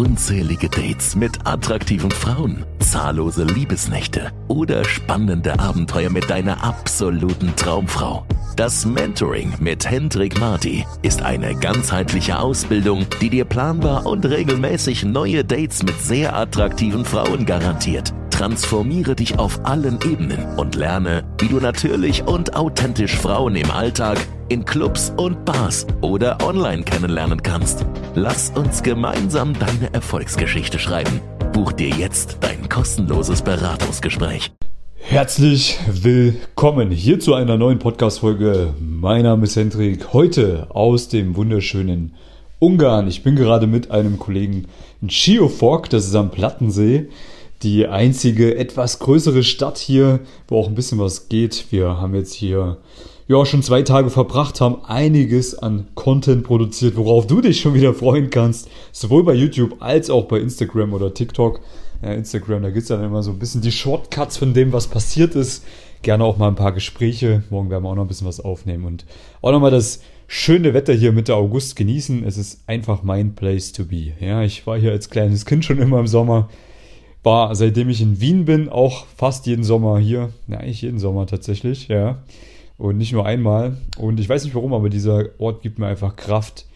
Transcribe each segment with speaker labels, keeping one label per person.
Speaker 1: unzählige Dates mit attraktiven Frauen, zahllose Liebesnächte oder spannende Abenteuer mit deiner absoluten Traumfrau. Das Mentoring mit Hendrik Marti ist eine ganzheitliche Ausbildung, die dir planbar und regelmäßig neue Dates mit sehr attraktiven Frauen garantiert. Transformiere dich auf allen Ebenen und lerne, wie du natürlich und authentisch Frauen im Alltag, in Clubs und Bars oder online kennenlernen kannst. Lass uns gemeinsam deine Erfolgsgeschichte schreiben. Buch dir jetzt dein kostenloses Beratungsgespräch.
Speaker 2: Herzlich willkommen hier zu einer neuen Podcast-Folge. Mein Name ist Hendrik, heute aus dem wunderschönen Ungarn. Ich bin gerade mit einem Kollegen in Chiofork, das ist am Plattensee die einzige etwas größere Stadt hier, wo auch ein bisschen was geht. Wir haben jetzt hier ja schon zwei Tage verbracht, haben einiges an Content produziert, worauf du dich schon wieder freuen kannst, sowohl bei YouTube als auch bei Instagram oder TikTok. Ja, Instagram, da gibt es dann immer so ein bisschen die Shortcuts von dem, was passiert ist. Gerne auch mal ein paar Gespräche. Morgen werden wir auch noch ein bisschen was aufnehmen und auch nochmal das schöne Wetter hier Mitte August genießen. Es ist einfach mein Place to be. Ja, ich war hier als kleines Kind schon immer im Sommer war, seitdem ich in Wien bin, auch fast jeden Sommer hier. Ja, eigentlich jeden Sommer tatsächlich, ja. Und nicht nur einmal. Und ich weiß nicht warum, aber dieser Ort gibt mir einfach Kraft.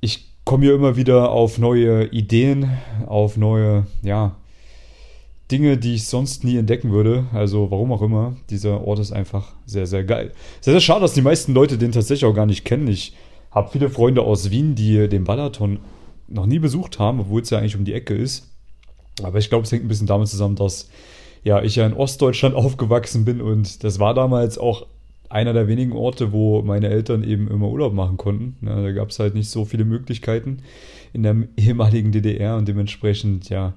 Speaker 2: Ich komme hier immer wieder auf neue Ideen, auf neue, ja, Dinge, die ich sonst nie entdecken würde. Also warum auch immer. Dieser Ort ist einfach sehr, sehr geil. Sehr, sehr schade, dass die meisten Leute den tatsächlich auch gar nicht kennen. Ich habe viele Freunde aus Wien, die den Balaton noch nie besucht haben, obwohl es ja eigentlich um die Ecke ist. Aber ich glaube, es hängt ein bisschen damit zusammen, dass ja, ich ja in Ostdeutschland aufgewachsen bin und das war damals auch einer der wenigen Orte, wo meine Eltern eben immer Urlaub machen konnten. Ja, da gab es halt nicht so viele Möglichkeiten in der ehemaligen DDR und dementsprechend, ja,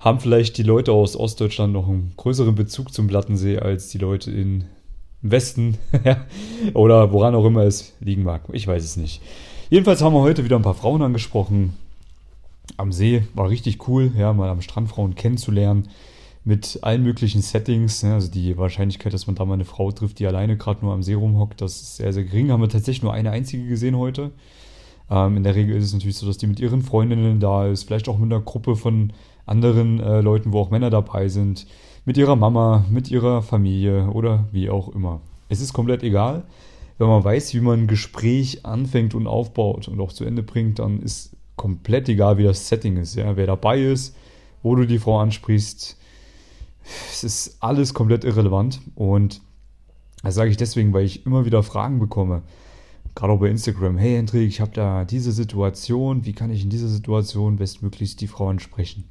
Speaker 2: haben vielleicht die Leute aus Ostdeutschland noch einen größeren Bezug zum Plattensee als die Leute in Westen oder woran auch immer es liegen mag. Ich weiß es nicht. Jedenfalls haben wir heute wieder ein paar Frauen angesprochen, am See. War richtig cool, ja, mal am Strand Frauen kennenzulernen mit allen möglichen Settings. Ja, also die Wahrscheinlichkeit, dass man da mal eine Frau trifft, die alleine gerade nur am See rumhockt, das ist sehr, sehr gering. Haben wir tatsächlich nur eine einzige gesehen heute. Ähm, in der Regel ist es natürlich so, dass die mit ihren Freundinnen da ist, vielleicht auch mit einer Gruppe von anderen äh, Leuten, wo auch Männer dabei sind, mit ihrer Mama, mit ihrer Familie oder wie auch immer. Es ist komplett egal. Wenn man weiß, wie man ein Gespräch anfängt und aufbaut und auch zu Ende bringt, dann ist komplett egal, wie das Setting ist, ja, wer dabei ist, wo du die Frau ansprichst. Es ist alles komplett irrelevant und das sage ich deswegen, weil ich immer wieder Fragen bekomme, gerade auch bei Instagram. Hey Hendrik, ich habe da diese Situation, wie kann ich in dieser Situation bestmöglichst die Frau ansprechen?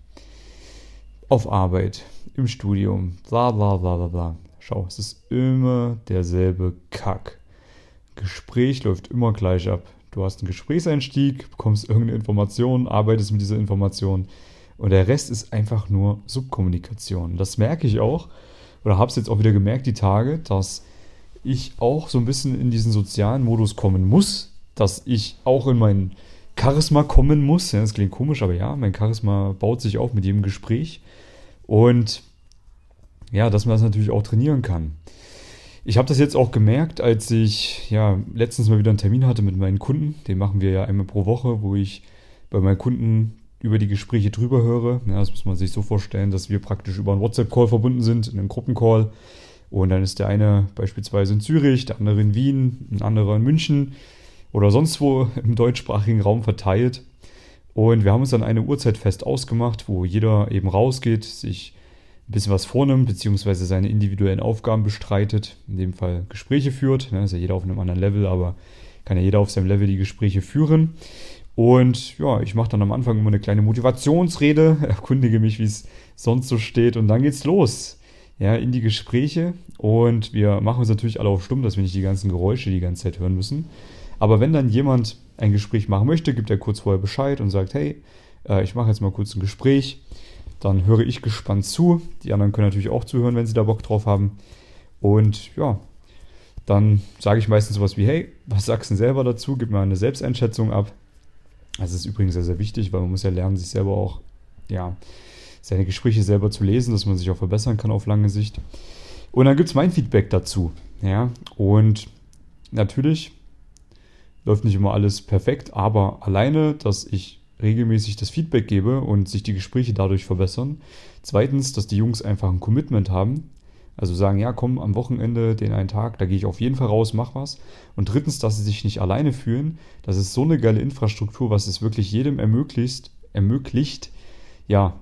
Speaker 2: Auf Arbeit, im Studium, bla bla bla bla bla. Schau, es ist immer derselbe Kack. Gespräch läuft immer gleich ab. Du hast einen Gesprächseinstieg, bekommst irgendeine Information, arbeitest mit dieser Information und der Rest ist einfach nur Subkommunikation. Das merke ich auch oder habe es jetzt auch wieder gemerkt die Tage, dass ich auch so ein bisschen in diesen sozialen Modus kommen muss, dass ich auch in mein Charisma kommen muss. Ja, das klingt komisch, aber ja, mein Charisma baut sich auf mit jedem Gespräch und ja, dass man das natürlich auch trainieren kann. Ich habe das jetzt auch gemerkt, als ich ja letztens mal wieder einen Termin hatte mit meinen Kunden. Den machen wir ja einmal pro Woche, wo ich bei meinen Kunden über die Gespräche drüber höre. Ja, das muss man sich so vorstellen, dass wir praktisch über einen WhatsApp-Call verbunden sind, in einem Gruppencall. Und dann ist der eine beispielsweise in Zürich, der andere in Wien, ein anderer in München oder sonst wo im deutschsprachigen Raum verteilt. Und wir haben uns dann eine Uhrzeit fest ausgemacht, wo jeder eben rausgeht, sich ein bisschen was vornimmt, beziehungsweise seine individuellen Aufgaben bestreitet, in dem Fall Gespräche führt. Ne, ist ja jeder auf einem anderen Level, aber kann ja jeder auf seinem Level die Gespräche führen. Und ja, ich mache dann am Anfang immer eine kleine Motivationsrede, erkundige mich, wie es sonst so steht und dann geht's los. Ja, in die Gespräche und wir machen uns natürlich alle auf stumm, dass wir nicht die ganzen Geräusche die ganze Zeit hören müssen. Aber wenn dann jemand ein Gespräch machen möchte, gibt er kurz vorher Bescheid und sagt, hey, äh, ich mache jetzt mal kurz ein Gespräch. Dann höre ich gespannt zu. Die anderen können natürlich auch zuhören, wenn sie da Bock drauf haben. Und ja, dann sage ich meistens sowas wie, hey, was sagst du selber dazu? Gib mir eine Selbsteinschätzung ab. Das ist übrigens sehr, sehr wichtig, weil man muss ja lernen, sich selber auch, ja, seine Gespräche selber zu lesen, dass man sich auch verbessern kann auf lange Sicht. Und dann gibt es mein Feedback dazu. Ja, und natürlich läuft nicht immer alles perfekt, aber alleine, dass ich regelmäßig das Feedback gebe und sich die Gespräche dadurch verbessern. Zweitens, dass die Jungs einfach ein Commitment haben. Also sagen, ja, komm, am Wochenende, den einen Tag, da gehe ich auf jeden Fall raus, mach was. Und drittens, dass sie sich nicht alleine fühlen. Das ist so eine geile Infrastruktur, was es wirklich jedem ermöglicht, ermöglicht, ja,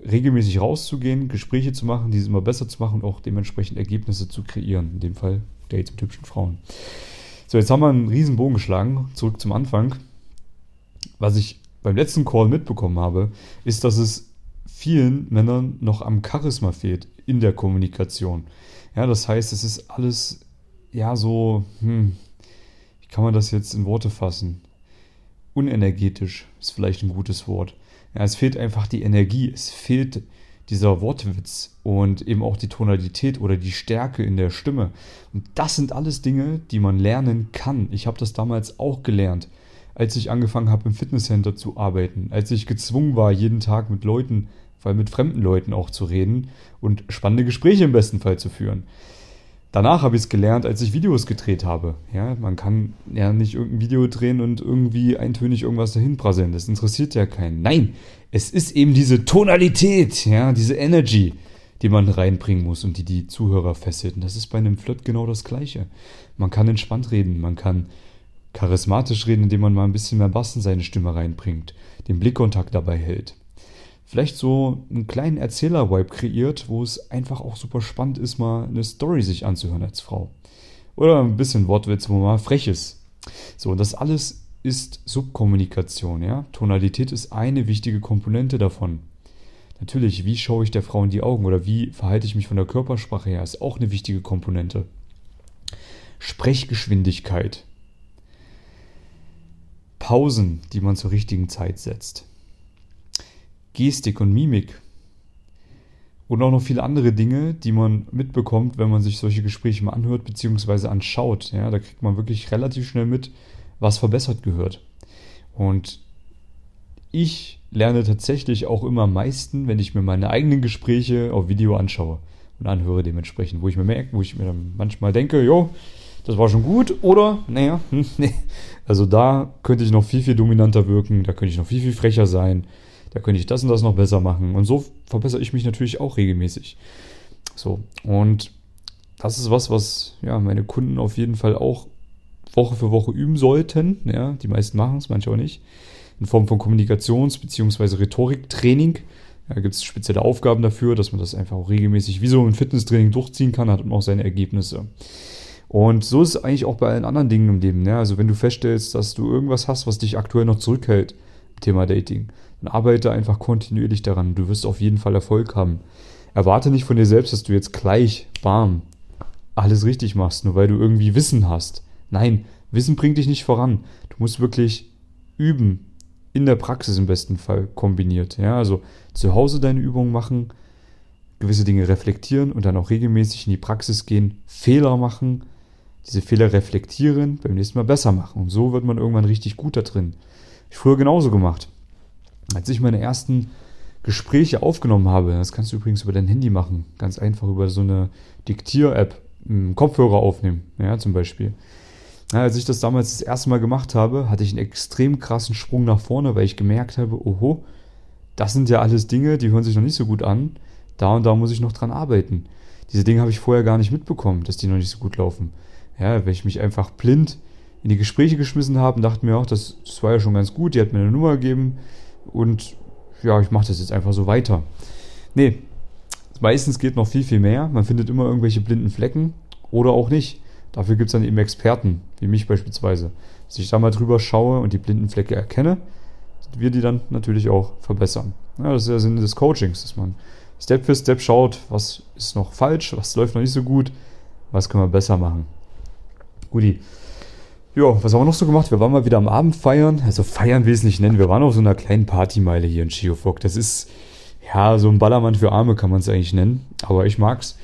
Speaker 2: regelmäßig rauszugehen, Gespräche zu machen, diese immer besser zu machen und auch dementsprechend Ergebnisse zu kreieren. In dem Fall Dates mit hübschen Frauen. So, jetzt haben wir einen riesen Bogen geschlagen. Zurück zum Anfang. Was ich beim letzten Call mitbekommen habe, ist, dass es vielen Männern noch am Charisma fehlt in der Kommunikation. Ja, das heißt, es ist alles, ja, so, hm, wie kann man das jetzt in Worte fassen? Unenergetisch ist vielleicht ein gutes Wort. Ja, es fehlt einfach die Energie, es fehlt dieser Wortwitz und eben auch die Tonalität oder die Stärke in der Stimme. Und das sind alles Dinge, die man lernen kann. Ich habe das damals auch gelernt, als ich angefangen habe im Fitnesscenter zu arbeiten, als ich gezwungen war, jeden Tag mit Leuten, vor allem mit fremden Leuten auch zu reden und spannende Gespräche im besten Fall zu führen. Danach habe ich es gelernt, als ich Videos gedreht habe. Ja, man kann ja nicht irgendein Video drehen und irgendwie eintönig irgendwas dahin prasseln. Das interessiert ja keinen. Nein, es ist eben diese Tonalität, ja, diese Energy, die man reinbringen muss und die die Zuhörer fesselt. Und das ist bei einem Flirt genau das Gleiche. Man kann entspannt reden, man kann charismatisch reden, indem man mal ein bisschen mehr Bass in seine Stimme reinbringt, den Blickkontakt dabei hält vielleicht so einen kleinen Erzähler-Vibe kreiert, wo es einfach auch super spannend ist, mal eine Story sich anzuhören als Frau. Oder ein bisschen Wortwitz, wo man mal frech. So, und das alles ist Subkommunikation, ja. Tonalität ist eine wichtige Komponente davon. Natürlich, wie schaue ich der Frau in die Augen oder wie verhalte ich mich von der Körpersprache her, ist auch eine wichtige Komponente. Sprechgeschwindigkeit. Pausen, die man zur richtigen Zeit setzt. Gestik und Mimik. Und auch noch viele andere Dinge, die man mitbekommt, wenn man sich solche Gespräche mal anhört bzw. anschaut. Ja, da kriegt man wirklich relativ schnell mit, was verbessert gehört. Und ich lerne tatsächlich auch immer am meisten, wenn ich mir meine eigenen Gespräche auf Video anschaue und anhöre dementsprechend, wo ich mir merke, wo ich mir dann manchmal denke, jo, das war schon gut oder, naja, nee. Also da könnte ich noch viel, viel dominanter wirken, da könnte ich noch viel, viel frecher sein da könnte ich das und das noch besser machen. Und so verbessere ich mich natürlich auch regelmäßig. So, und das ist was, was ja, meine Kunden auf jeden Fall auch Woche für Woche üben sollten. Ja, die meisten machen es, manche auch nicht. In Form von Kommunikations- bzw. Rhetoriktraining. Da gibt es spezielle Aufgaben dafür, dass man das einfach auch regelmäßig wie so ein Fitnesstraining durchziehen kann, hat man auch seine Ergebnisse. Und so ist es eigentlich auch bei allen anderen Dingen im Leben. Ja? Also wenn du feststellst, dass du irgendwas hast, was dich aktuell noch zurückhält, Thema Dating, dann arbeite einfach kontinuierlich daran. Du wirst auf jeden Fall Erfolg haben. Erwarte nicht von dir selbst, dass du jetzt gleich, bam, alles richtig machst, nur weil du irgendwie Wissen hast. Nein, Wissen bringt dich nicht voran. Du musst wirklich üben, in der Praxis im besten Fall kombiniert. Ja, also zu Hause deine Übungen machen, gewisse Dinge reflektieren und dann auch regelmäßig in die Praxis gehen, Fehler machen, diese Fehler reflektieren, beim nächsten Mal besser machen. Und so wird man irgendwann richtig gut da drin. Ich früher genauso gemacht. Als ich meine ersten Gespräche aufgenommen habe, das kannst du übrigens über dein Handy machen, ganz einfach über so eine Diktier-App, Kopfhörer aufnehmen, ja, zum Beispiel. Ja, als ich das damals das erste Mal gemacht habe, hatte ich einen extrem krassen Sprung nach vorne, weil ich gemerkt habe, oho, das sind ja alles Dinge, die hören sich noch nicht so gut an. Da und da muss ich noch dran arbeiten. Diese Dinge habe ich vorher gar nicht mitbekommen, dass die noch nicht so gut laufen. Ja, weil ich mich einfach blind in die Gespräche geschmissen habe und dachte mir auch, das, das war ja schon ganz gut, die hat mir eine Nummer gegeben, und ja, ich mache das jetzt einfach so weiter. Nee, meistens geht noch viel, viel mehr. Man findet immer irgendwelche blinden Flecken oder auch nicht. Dafür gibt es dann eben Experten, wie mich beispielsweise. Dass ich da mal drüber schaue und die blinden Flecke erkenne, wir die dann natürlich auch verbessern. Ja, das ist der Sinn des Coachings, dass man Step für Step schaut, was ist noch falsch, was läuft noch nicht so gut, was können wir besser machen. Guti. Ja, was haben wir noch so gemacht? Wir waren mal wieder am Abend feiern. Also feiern will ich es nicht nennen. Wir waren auf so einer kleinen Partymeile hier in Schiofok. Das ist ja so ein Ballermann für Arme, kann man es eigentlich nennen. Aber ich mag's.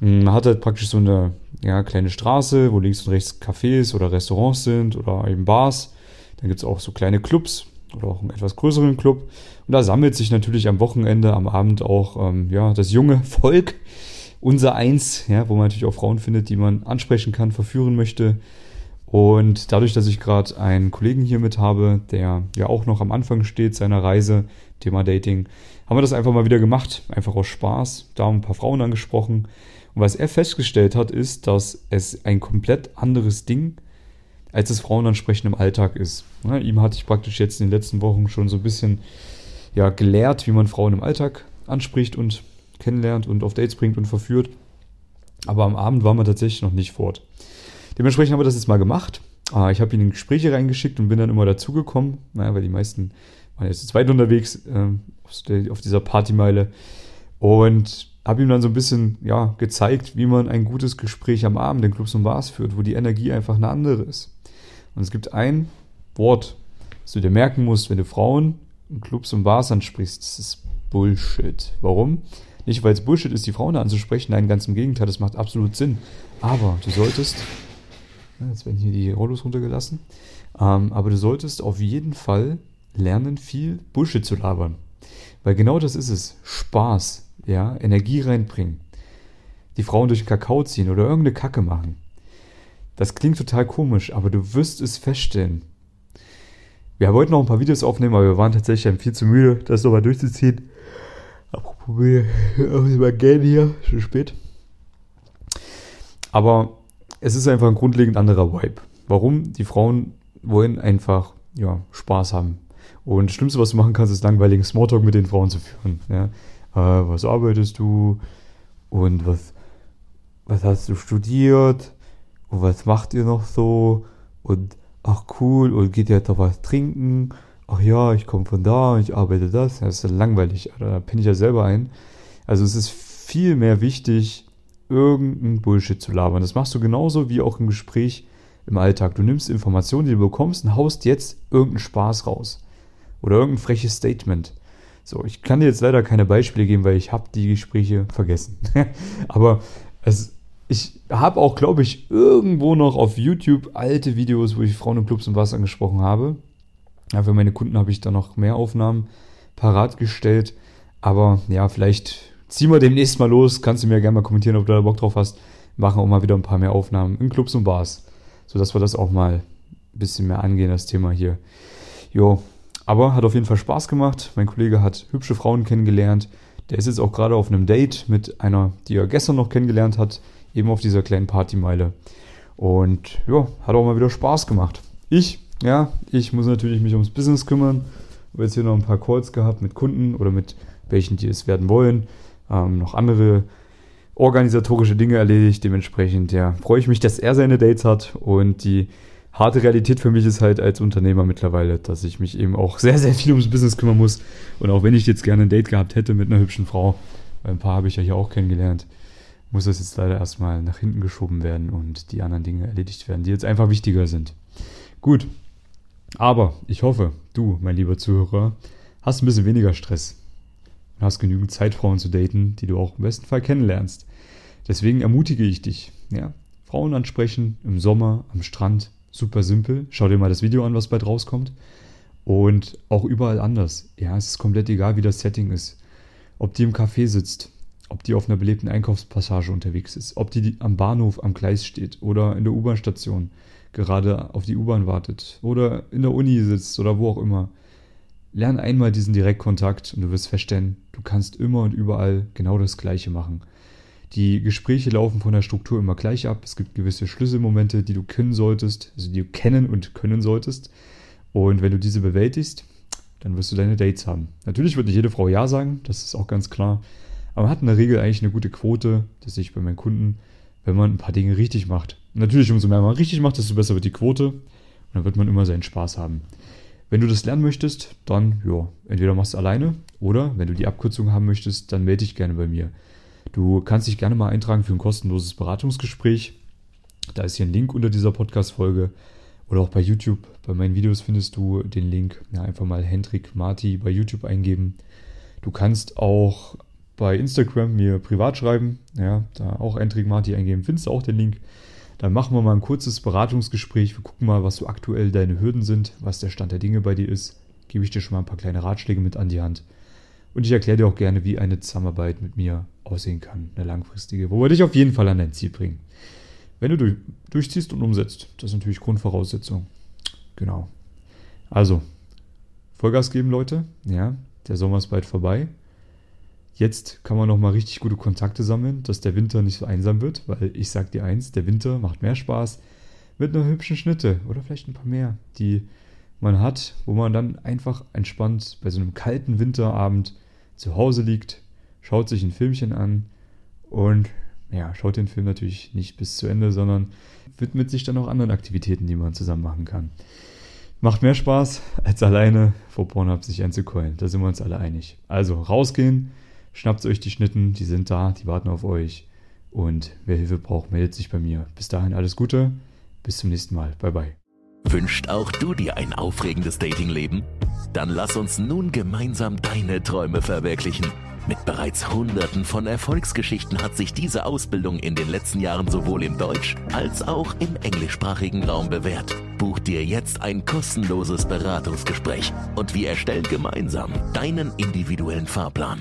Speaker 2: Hm, man hat halt praktisch so eine ja, kleine Straße, wo links und rechts Cafés oder Restaurants sind oder eben Bars. Dann gibt es auch so kleine Clubs oder auch einen etwas größeren Club. Und da sammelt sich natürlich am Wochenende, am Abend auch ähm, ja, das junge Volk, unser Eins, ja, wo man natürlich auch Frauen findet, die man ansprechen kann, verführen möchte Und dadurch, dass ich gerade einen Kollegen hier mit habe, der ja auch noch am Anfang steht seiner Reise, Thema Dating, haben wir das einfach mal wieder gemacht, einfach aus Spaß, da ein paar Frauen angesprochen. Und was er festgestellt hat, ist, dass es ein komplett anderes Ding als das Frauenansprechen im Alltag ist. Ja, ihm hatte ich praktisch jetzt in den letzten Wochen schon so ein bisschen ja, gelehrt, wie man Frauen im Alltag anspricht und kennenlernt und auf Dates bringt und verführt. Aber am Abend waren wir tatsächlich noch nicht fort. Dementsprechend haben wir das jetzt mal gemacht. Ah, ich habe ihn in Gespräche reingeschickt und bin dann immer dazugekommen, naja, weil die meisten waren jetzt zu zweit unterwegs äh, auf dieser Partymeile. Und habe ihm dann so ein bisschen ja, gezeigt, wie man ein gutes Gespräch am Abend in Clubs und Bars führt, wo die Energie einfach eine andere ist. Und es gibt ein Wort, das du dir merken musst, wenn du Frauen in Clubs und Bars ansprichst. Das ist Bullshit. Warum? Nicht, weil es Bullshit ist, die Frauen da anzusprechen, nein, ganz im Gegenteil, das macht absolut Sinn. Aber du solltest Jetzt werden hier die Rollos runtergelassen. Ähm, aber du solltest auf jeden Fall lernen, viel Bullshit zu labern. Weil genau das ist es. Spaß, ja, Energie reinbringen. Die Frauen durch Kakao ziehen oder irgendeine Kacke machen. Das klingt total komisch, aber du wirst es feststellen. Wir wollten noch ein paar Videos aufnehmen, aber wir waren tatsächlich viel zu müde, das nochmal durchzuziehen. Apropos mal gehen hier, schon spät. Aber es ist einfach ein grundlegend anderer Vibe. Warum? Die Frauen wollen einfach ja, Spaß haben. Und das Schlimmste, was du machen kannst, ist langweiligen Smalltalk mit den Frauen zu führen. Ja? Äh, was arbeitest du? Und was, was hast du studiert? Und was macht ihr noch so? Und ach cool, und geht ihr da was trinken? Ach ja, ich komme von da ich arbeite das. das ist langweilig, da pinne ich ja selber ein. Also es ist viel mehr wichtig, irgendeinen Bullshit zu labern. Das machst du genauso wie auch im Gespräch im Alltag. Du nimmst Informationen, die du bekommst und haust jetzt irgendeinen Spaß raus. Oder irgendein freches Statement. So, ich kann dir jetzt leider keine Beispiele geben, weil ich habe die Gespräche vergessen. Aber es, ich habe auch, glaube ich, irgendwo noch auf YouTube alte Videos, wo ich Frauen und Clubs und was angesprochen habe. Ja, für meine Kunden habe ich da noch mehr Aufnahmen parat gestellt. Aber ja, vielleicht ziehen wir demnächst mal los. Kannst du mir gerne mal kommentieren, ob du da Bock drauf hast. Machen auch mal wieder ein paar mehr Aufnahmen in Clubs und Bars, sodass wir das auch mal ein bisschen mehr angehen, das Thema hier. Jo, aber hat auf jeden Fall Spaß gemacht. Mein Kollege hat hübsche Frauen kennengelernt. Der ist jetzt auch gerade auf einem Date mit einer, die er gestern noch kennengelernt hat, eben auf dieser kleinen Partymeile. Und ja, hat auch mal wieder Spaß gemacht. Ich, ja, ich muss natürlich mich ums Business kümmern. Habe jetzt hier noch ein paar Calls gehabt mit Kunden oder mit welchen, die es werden wollen ähm, noch andere organisatorische Dinge erledigt. Dementsprechend ja, freue ich mich, dass er seine Dates hat und die harte Realität für mich ist halt als Unternehmer mittlerweile, dass ich mich eben auch sehr, sehr viel ums Business kümmern muss. Und auch wenn ich jetzt gerne ein Date gehabt hätte mit einer hübschen Frau, weil ein paar habe ich ja hier auch kennengelernt, muss das jetzt leider erstmal nach hinten geschoben werden und die anderen Dinge erledigt werden, die jetzt einfach wichtiger sind. Gut, aber ich hoffe, du, mein lieber Zuhörer, hast ein bisschen weniger Stress und hast genügend Zeit, Frauen zu daten, die du auch im besten Fall kennenlernst. Deswegen ermutige ich dich, ja, Frauen ansprechen im Sommer am Strand, super simpel. Schau dir mal das Video an, was bald rauskommt. Und auch überall anders. Ja, es ist komplett egal, wie das Setting ist. Ob die im Café sitzt, ob die auf einer belebten Einkaufspassage unterwegs ist, ob die am Bahnhof am Gleis steht oder in der U-Bahn-Station gerade auf die U-Bahn wartet oder in der Uni sitzt oder wo auch immer. Lern einmal diesen Direktkontakt und du wirst feststellen, du kannst immer und überall genau das Gleiche machen. Die Gespräche laufen von der Struktur immer gleich ab. Es gibt gewisse Schlüsselmomente, die du kennen solltest, also die du kennen und können solltest. Und wenn du diese bewältigst, dann wirst du deine Dates haben. Natürlich wird nicht jede Frau Ja sagen, das ist auch ganz klar. Aber man hat in der Regel eigentlich eine gute Quote, dass ich bei meinen Kunden, wenn man ein paar Dinge richtig macht. Natürlich, umso mehr man richtig macht, desto besser wird die Quote. Und dann wird man immer seinen Spaß haben. Wenn du das lernen möchtest, dann ja, entweder machst du alleine oder wenn du die Abkürzung haben möchtest, dann melde dich gerne bei mir. Du kannst dich gerne mal eintragen für ein kostenloses Beratungsgespräch. Da ist hier ein Link unter dieser Podcast-Folge oder auch bei YouTube. Bei meinen Videos findest du den Link. Ja, einfach mal Hendrik Marti bei YouTube eingeben. Du kannst auch bei Instagram mir privat schreiben. Ja, da auch Hendrik Marti eingeben. Findest du auch den Link. Dann machen wir mal ein kurzes Beratungsgespräch. Wir gucken mal, was so aktuell deine Hürden sind, was der Stand der Dinge bei dir ist. Gebe ich dir schon mal ein paar kleine Ratschläge mit an die Hand. Und ich erkläre dir auch gerne, wie eine Zusammenarbeit mit mir aussehen kann, eine langfristige, wo wir dich auf jeden Fall an dein Ziel bringen. wenn du durch, durchziehst und umsetzt. Das ist natürlich Grundvoraussetzung. Genau. Also, Vollgas geben, Leute. Ja, der Sommer ist bald vorbei. Jetzt kann man noch mal richtig gute Kontakte sammeln, dass der Winter nicht so einsam wird, weil ich sag dir eins, der Winter macht mehr Spaß mit einer hübschen Schnitte oder vielleicht ein paar mehr, die man hat, wo man dann einfach entspannt bei so einem kalten Winterabend zu Hause liegt, schaut sich ein Filmchen an und ja, schaut den Film natürlich nicht bis zu Ende, sondern widmet sich dann auch anderen Aktivitäten, die man zusammen machen kann. Macht mehr Spaß, als alleine vor Pornhub sich einzukeulen. Da sind wir uns alle einig. Also rausgehen, Schnappt euch die Schnitten, die sind da, die warten auf euch. Und wer Hilfe braucht, meldet sich bei mir. Bis dahin alles Gute, bis zum nächsten Mal. Bye bye.
Speaker 1: Wünscht auch du dir ein aufregendes Datingleben? Dann lass uns nun gemeinsam deine Träume verwirklichen. Mit bereits Hunderten von Erfolgsgeschichten hat sich diese Ausbildung in den letzten Jahren sowohl im Deutsch- als auch im englischsprachigen Raum bewährt. Buch dir jetzt ein kostenloses Beratungsgespräch und wir erstellen gemeinsam deinen individuellen Fahrplan.